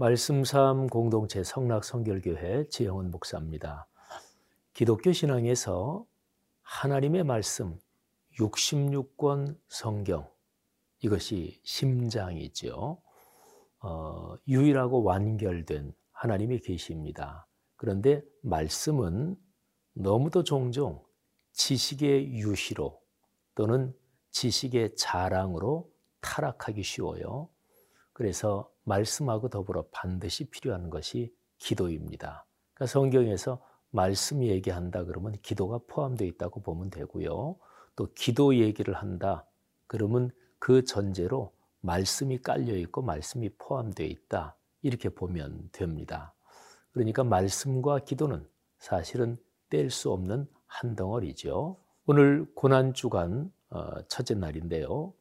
말씀 삶 공동체 성락 성결교회 지영원 목사입니다. 기독교 신앙에서 하나님의 말씀 66권 성경 이것이 심장이죠. 어, 유일하고 완결된 하나님의 계시입니다. 그런데 말씀은 너무도 종종 지식의 유시로 또는 지식의 자랑으로 타락하기 쉬워요. 그래서 말씀하고 더불어 반드시 필요한 것이 기도입니다. 그러니까 성경에서 말씀 얘기한다 그러면 기도가 포함되어 있다고 보면 되고요. 또 기도 얘기를 한다 그러면 그 전제로 말씀이 깔려 있고 말씀이 포함되어 있다 이렇게 보면 됩니다. 그러니까 말씀과 기도는 사실은 뗄 수 없는 한 덩어리죠. 오늘 고난 주간 어, 첫째 날인데요.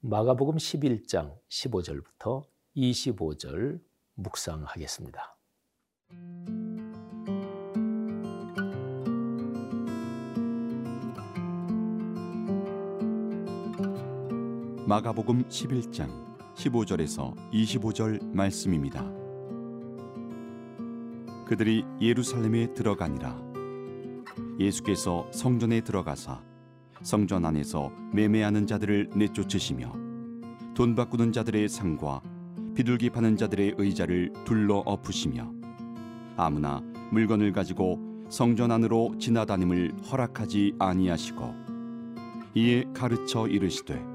마가복음 11장 15절부터 25절 묵상하겠습니다. 마가복음 11장 15절에서 25절 말씀입니다. 그들이 예루살렘에 들어가니라 예수께서 성전에 들어가사 성전 안에서 매매하는 자들을 내쫓으시며 돈 바꾸는 자들의 상과 비둘기 파는 자들의 의자를 둘러 엎으시며 아무나 물건을 가지고 성전 안으로 지나다님을 허락하지 아니하시고 이에 가르쳐 이르시되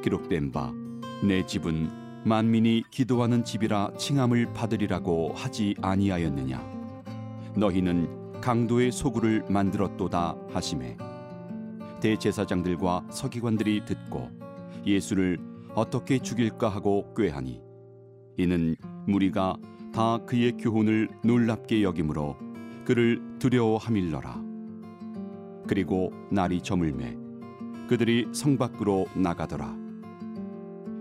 기록된 바 내 집은 만민이 기도하는 집이라 칭함을 받으리라고 하지 아니하였느냐? 너희는 강도의 소굴을 만들었도다 하심에 대제사장들과 서기관들이 듣고 예수를 어떻게 죽일까 하고 꾀하니 이는 무리가 다 그의 교훈을 놀랍게 여김으로 그를 두려워함일러라. 그리고 날이 저물매 그들이 성 밖으로 나가더라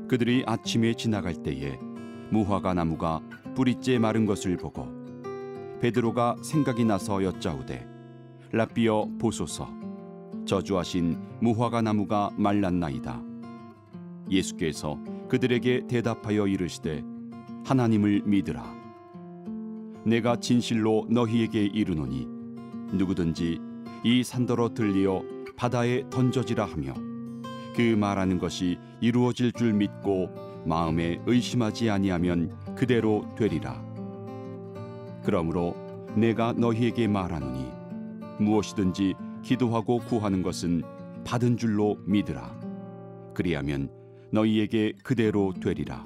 그들이 아침에 지나갈 때에 무화과 나무가 뿌리째 마른 것을 보고 베드로가 생각이 나서 여짜오되 라비어 보소서. 저주하신 무화과 나무가 말랐나이다. 예수께서 그들에게 대답하여 이르시되 하나님을 믿으라. 내가 진실로 너희에게 이르노니 누구든지 이 산더러 들리어 바다에 던져지라 하며 그 말하는 것이 이루어질 줄 믿고 마음에 의심하지 아니하면 그대로 되리라. 그러므로 내가 너희에게 말하노니 무엇이든지 기도하고 구하는 것은 받은 줄로 믿으라. 그리하면 너희에게 그대로 되리라.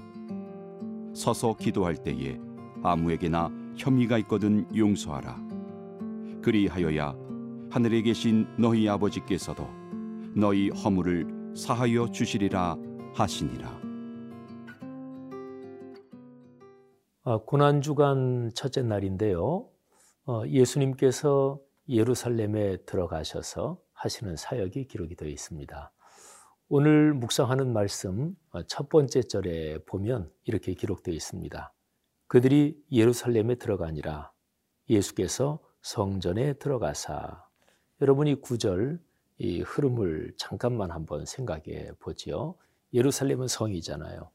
서서 기도할 때에 아무에게나 혐의가 있거든 용서하라. 그리하여야 하늘에 계신 너희 아버지께서도 너희 허물을 사하여 주시리라 하시니라. 아, 고난 주간 첫째 날인데요. 어, 예수님께서 예루살렘에 들어가셔서 하시는 사역이 기록이 되어 있습니다. 오늘 묵상하는 말씀 어, 첫 번째 절에 보면 이렇게 기록되어 있습니다. 그들이 예루살렘에 들어가니라 예수께서 성전에 들어가사 여러분이 구절 이 흐름을 잠깐만 한번 생각해 보지요. 예루살렘은 성이잖아요.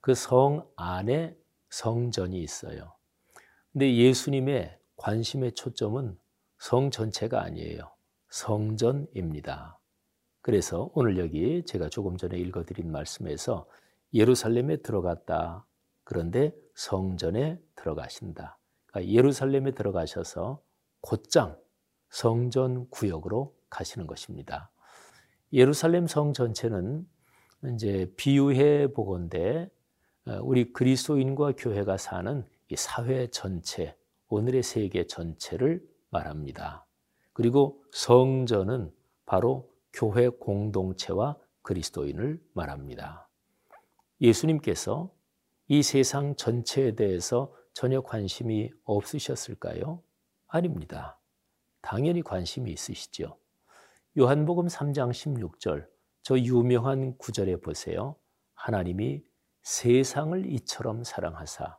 그 성 안에 성전이 있어요. 근데 예수님의 관심의 초점은 성 전체가 아니에요. 성전입니다. 그래서 오늘 여기 제가 조금 전에 읽어드린 말씀에서 예루살렘에 들어갔다. 그런데 성전에 들어가신다. 그러니까 예루살렘에 들어가셔서 곧장 성전 구역으로 가시는 것입니다. 예루살렘 성 전체는 이제 비유해 보건대 어, 우리 그리스도인과 교회가 사는 이 사회 전체, 오늘의 세계 전체를 말합니다. 그리고 성전은 바로 교회 공동체와 그리스도인을 말합니다. 예수님께서 이 세상 전체에 대해서 전혀 관심이 없으셨을까요? 아닙니다. 당연히 관심이 있으시죠. 요한복음 3장 16절 저 유명한 구절에 보세요. 하나님이 세상을 이처럼 사랑하사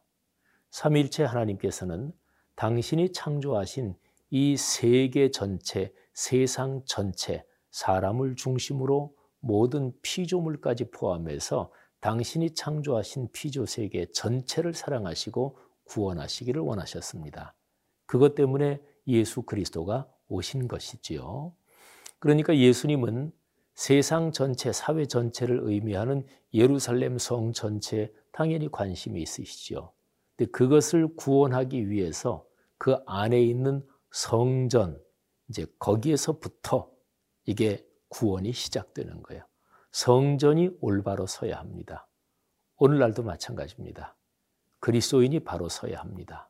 삼일체 하나님께서는 당신이 창조하신 이 세계 전체, 세상 전체, 사람을 중심으로 모든 피조물까지 포함해서 당신이 창조하신 피조 세계 전체를 사랑하시고 구원하시기를 원하셨습니다. 그것 때문에 예수 그리스도가 오신 것이지요. 그러니까 예수님은 세상 전체, 사회 전체를 의미하는 예루살렘 성 전체에 당연히 관심이 있으시죠. 근데 그것을 구원하기 위해서 그 안에 있는 성전, 이제 거기에서부터 이게 구원이 시작되는 거예요. 성전이 올바로 서야 합니다. 오늘날도 마찬가지입니다. 그리스도인이 바로 서야 합니다.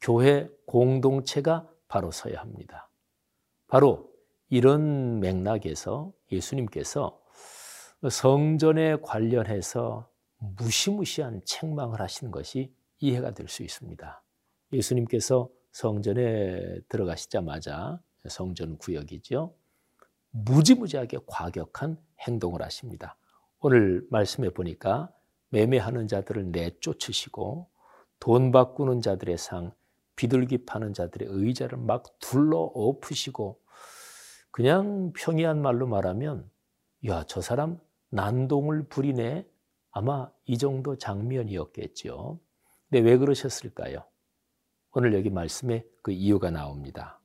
교회 공동체가 바로 서야 합니다. 바로 이런 맥락에서 예수님께서 성전에 관련해서 무시무시한 책망을 하시는 것이 이해가 될 수 있습니다. 예수님께서 성전에 들어가시자마자 성전 구역이죠. 무지무지하게 과격한 행동을 하십니다. 오늘 말씀해 보니까 매매하는 자들을 내쫓으시고 돈 바꾸는 자들의 상, 비둘기 파는 자들의 의자를 막 둘러 엎으시고 그냥 평이한 말로 말하면 야, 저 사람 난동을 부리네. 아마 이 정도 장면이었겠죠. 근데 왜 그러셨을까요? 오늘 여기 말씀에 그 이유가 나옵니다.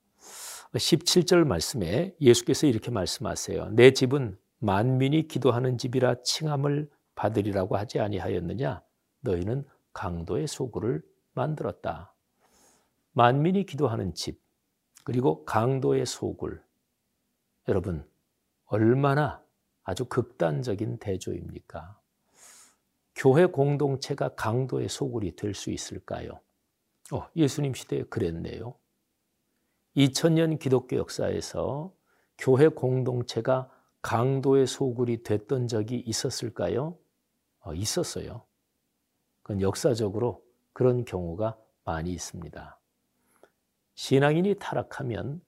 17절 말씀에 예수께서 이렇게 말씀하세요. 내 집은 만민이 기도하는 집이라 칭함을 받으리라고 하지 아니하였느냐? 너희는 강도의 소굴을 만들었다. 만민이 기도하는 집, 그리고 강도의 소굴. 여러분, 얼마나 아주 극단적인 대조입니까? 교회 공동체가 강도의 소굴이 될 수 있을까요? 어, 예수님 시대에 그랬네요. 2000년 기독교 역사에서 교회 공동체가 강도의 소굴이 됐던 적이 있었을까요? 어, 있었어요. 그건 역사적으로 그런 경우가 많이 있습니다. 신앙인이 타락하면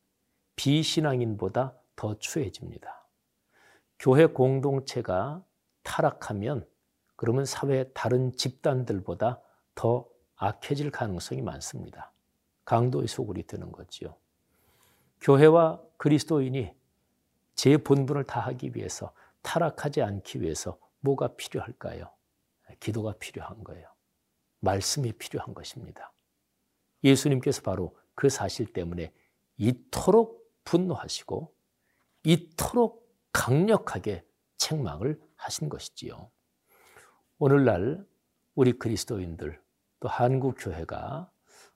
비신앙인보다 더 추해집니다. 교회 공동체가 타락하면 그러면 사회 다른 집단들보다 더 악해질 가능성이 많습니다. 강도의 소굴이 되는 거지요. 교회와 그리스도인이 제 본분을 다하기 위해서 타락하지 않기 위해서 뭐가 필요할까요? 기도가 필요한 거예요. 말씀이 필요한 것입니다. 예수님께서 바로 그 사실 때문에 이토록 분노하시고 이토록 강력하게 책망을 하신 것이지요. 오늘날 우리 그리스도인들 또 한국 교회가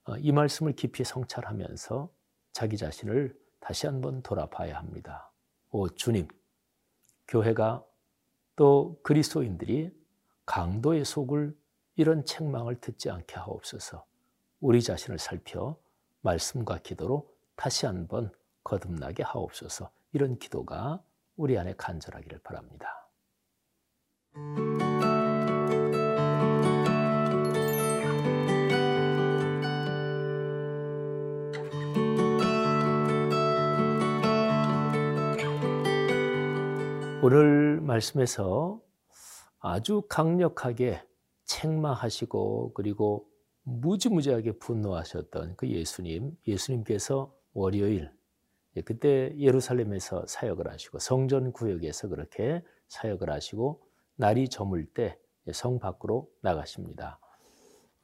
어, 이 말씀을 깊이 성찰하면서 자기 자신을 다시 한번 돌아봐야 합니다. 오 주님, 교회가 또 그리스도인들이 강도의 속을 이런 책망을 듣지 않게 하옵소서. 우리 자신을 살펴 말씀과 기도로 다시 한번 거듭나게 하옵소서. 이런 기도가 우리 안에 간절하기를 바랍니다. 오늘 말씀에서 아주 강력하게 책망하시고 그리고 무지무지하게 분노하셨던 그 예수님, 예수님께서 월요일 그때 예루살렘에서 사역을 하시고 성전 구역에서 그렇게 사역을 하시고 날이 저물 때 성 밖으로 나가십니다.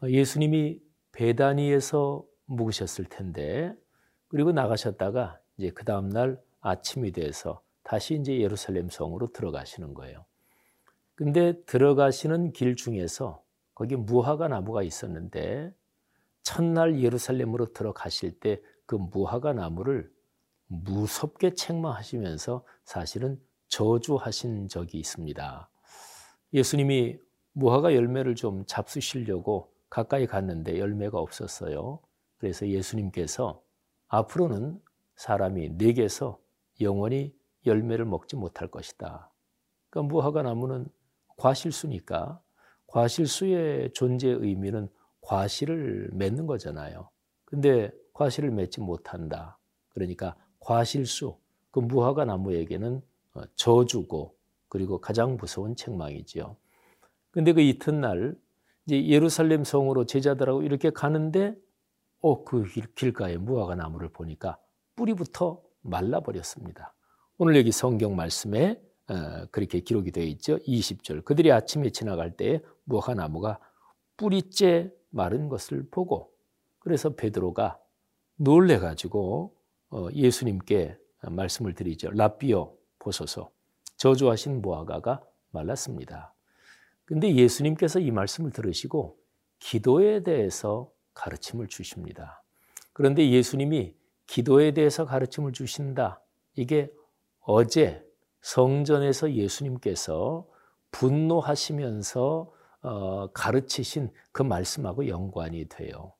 예수님이 베다니에서 묵으셨을 텐데 그리고 나가셨다가 이제 그 다음 날 아침이 돼서 다시 이제 예루살렘 성으로 들어가시는 거예요. 근데 들어가시는 길 중에서 거기 무화과 나무가 있었는데 첫날 예루살렘으로 들어가실 때 그 무화과 나무를 무섭게 책망하시면서 사실은 저주하신 적이 있습니다. 예수님이 무화과 열매를 좀 잡수시려고 가까이 갔는데 열매가 없었어요. 그래서 예수님께서 앞으로는 사람이 내게서 영원히 열매를 먹지 못할 것이다. 그러니까 무화과 나무는 과실수니까 과실수의 존재 의미는 과실을 맺는 거잖아요. 근데 과실을 맺지 못한다. 그러니까 과실수, 그 무화과 나무에게는 어, 저주고 그리고 가장 무서운 책망이지요. 근데 그 이튿날 이제 예루살렘 성으로 제자들하고 이렇게 가는데 어, 그 길가에 무화과 나무를 보니까 뿌리부터 말라버렸습니다. 오늘 여기 성경 말씀에 어, 그렇게 기록이 되어 있죠. 20절. 그들이 아침에 지나갈 때 무화과 나무가 뿌리째 마른 것을 보고 그래서 베드로가 놀래 가지고 어, 예수님께 말씀을 드리죠. 라비오 보소서 저주하신 무화과가 말랐습니다. 근데 예수님께서 이 말씀을 들으시고 기도에 대해서 가르침을 주십니다. 그런데 예수님이 기도에 대해서 가르침을 주신다. 이게 어제 성전에서 예수님께서 분노하시면서 어, 가르치신 그 말씀하고 연관이 돼요.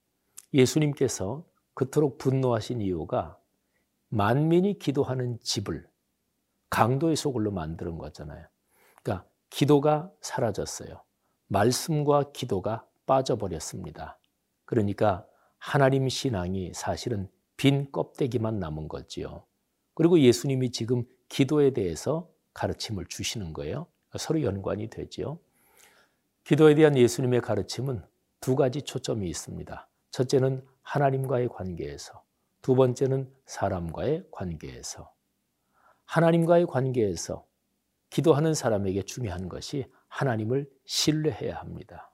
예수님께서 그토록 분노하신 이유가 만민이 기도하는 집을 강도의 소굴로 만드는 거잖아요. 그러니까 기도가 사라졌어요. 말씀과 기도가 빠져버렸습니다. 그러니까 하나님 신앙이 사실은 빈 껍데기만 남은 거지요. 그리고 예수님이 지금 기도에 대해서 가르침을 주시는 거예요. 서로 연관이 되지요. 기도에 대한 예수님의 가르침은 두 가지 초점이 있습니다. 첫째는 하나님과의 관계에서, 두 번째는 사람과의 관계에서. 하나님과의 관계에서 기도하는 사람에게 중요한 것이 하나님을 신뢰해야 합니다.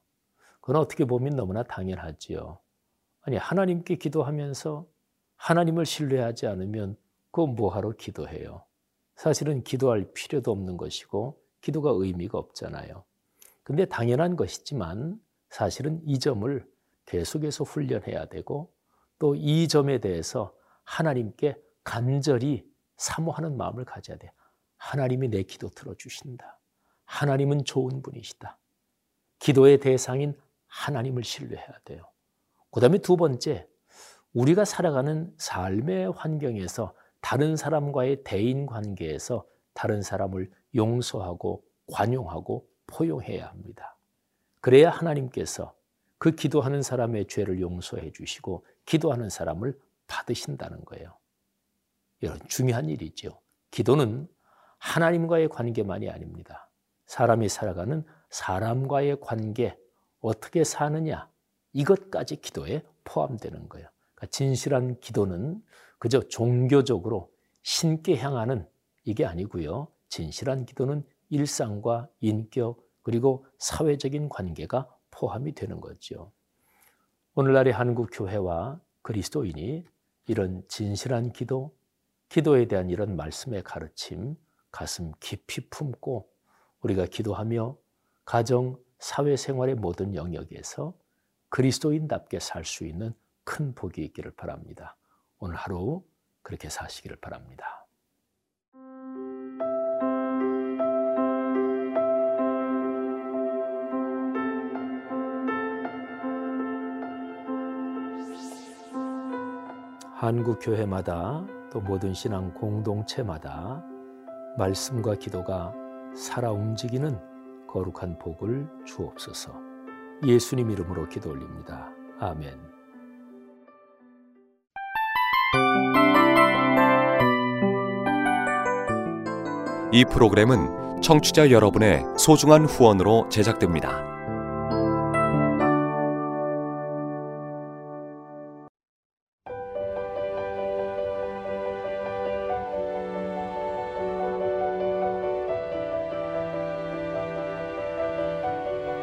그건 어떻게 보면 너무나 당연하지요. 아니, 하나님께 기도하면서 하나님을 신뢰하지 않으면 그 뭐하러 기도해요? 사실은 기도할 필요도 없는 것이고 기도가 의미가 없잖아요. 근데 당연한 것이지만 사실은 이 점을 계속해서 훈련해야 되고 또 이 점에 대해서 하나님께 간절히 사모하는 마음을 가져야 돼. 하나님이 내 기도 들어주신다. 하나님은 좋은 분이시다. 기도의 대상인 하나님을 신뢰해야 돼요. 그 다음에 두 번째, 우리가 살아가는 삶의 환경에서 다른 사람과의 대인 관계에서 다른 사람을 용서하고 관용하고 포용해야 합니다. 그래야 하나님께서 그 기도하는 사람의 죄를 용서해 주시고 기도하는 사람을 받으신다는 거예요. 이런 중요한 일이죠. 기도는 하나님과의 관계만이 아닙니다. 사람이 살아가는 사람과의 관계, 어떻게 사느냐, 이것까지 기도에 포함되는 거예요. 그러니까 진실한 기도는 그저 종교적으로 신께 향하는 이게 아니고요. 진실한 기도는 일상과 인격 그리고 사회적인 관계가 포함이 되는 거죠. 오늘날의 한국 교회와 그리스도인이 이런 진실한 기도, 기도에 대한 이런 말씀의 가르침 가슴 깊이 품고 우리가 기도하며 가정, 사회생활의 모든 영역에서 그리스도인답게 살 수 있는 큰 복이 있기를 바랍니다. 오늘 하루 그렇게 사시기를 바랍니다. 한국 교회마다 또 모든 신앙 공동체마다 말씀과 기도가 살아 움직이는 거룩한 복을 주옵소서. 예수님 이름으로 기도 올립니다. 아멘. 이 프로그램은 청취자 여러분의 소중한 후원으로 제작됩니다.